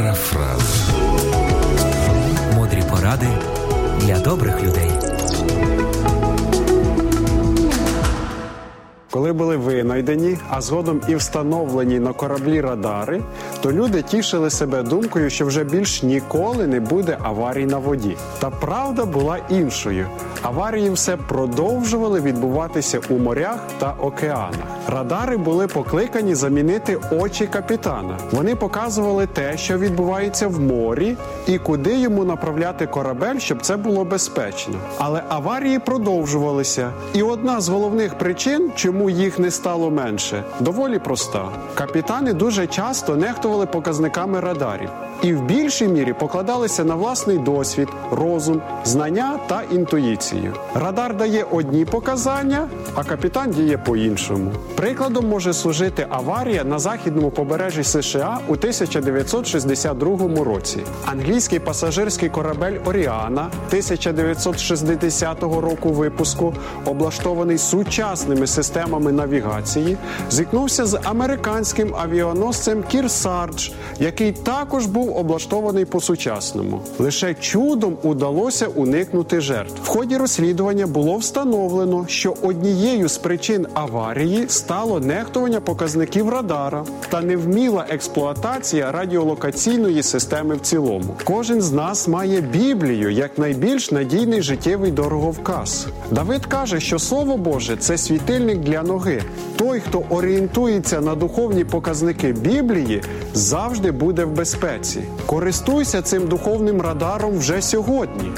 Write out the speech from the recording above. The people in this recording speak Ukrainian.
Парафраз. Мудрі поради для добрих людей. Коли були винайдені, а згодом і встановлені на кораблі радари, то люди тішили себе думкою, що вже більш ніколи не буде аварій на воді. Та правда була іншою. Аварії все продовжували відбуватися у морях та океанах. Радари були покликані замінити очі капітана. Вони показували те, що відбувається в морі, і куди йому направляти корабель, щоб це було безпечно. Але аварії продовжувалися, і одна з головних причин, чому їх не стало менше, доволі проста. Капітани дуже часто нехтували показниками радарів і в більшій мірі покладалися на власний досвід, розум, знання та інтуїцію. Радар дає одні показання, а капітан діє по-іншому. Прикладом може служити аварія на західному побережжі США у 1962 році. Англійський пасажирський корабель Оріана 1960 року випуску, облаштований сучасними системами навігації, зіткнувся з американським авіаносцем Кірсардж, який також був облаштований по-сучасному. Лише чудом удалося уникнути жертв. В ході розслідування було встановлено, що однією з причин аварії стало нехтування показників радара та невміла експлуатація радіолокаційної системи в цілому. Кожен з нас має Біблію як найбільш надійний життєвий дороговказ. Давид каже, що Слово Боже це світильник для ноги. Той, хто орієнтується на духовні показники Біблії, завжди буде в безпеці. Користуйся цим духовним радаром вже сьогодні.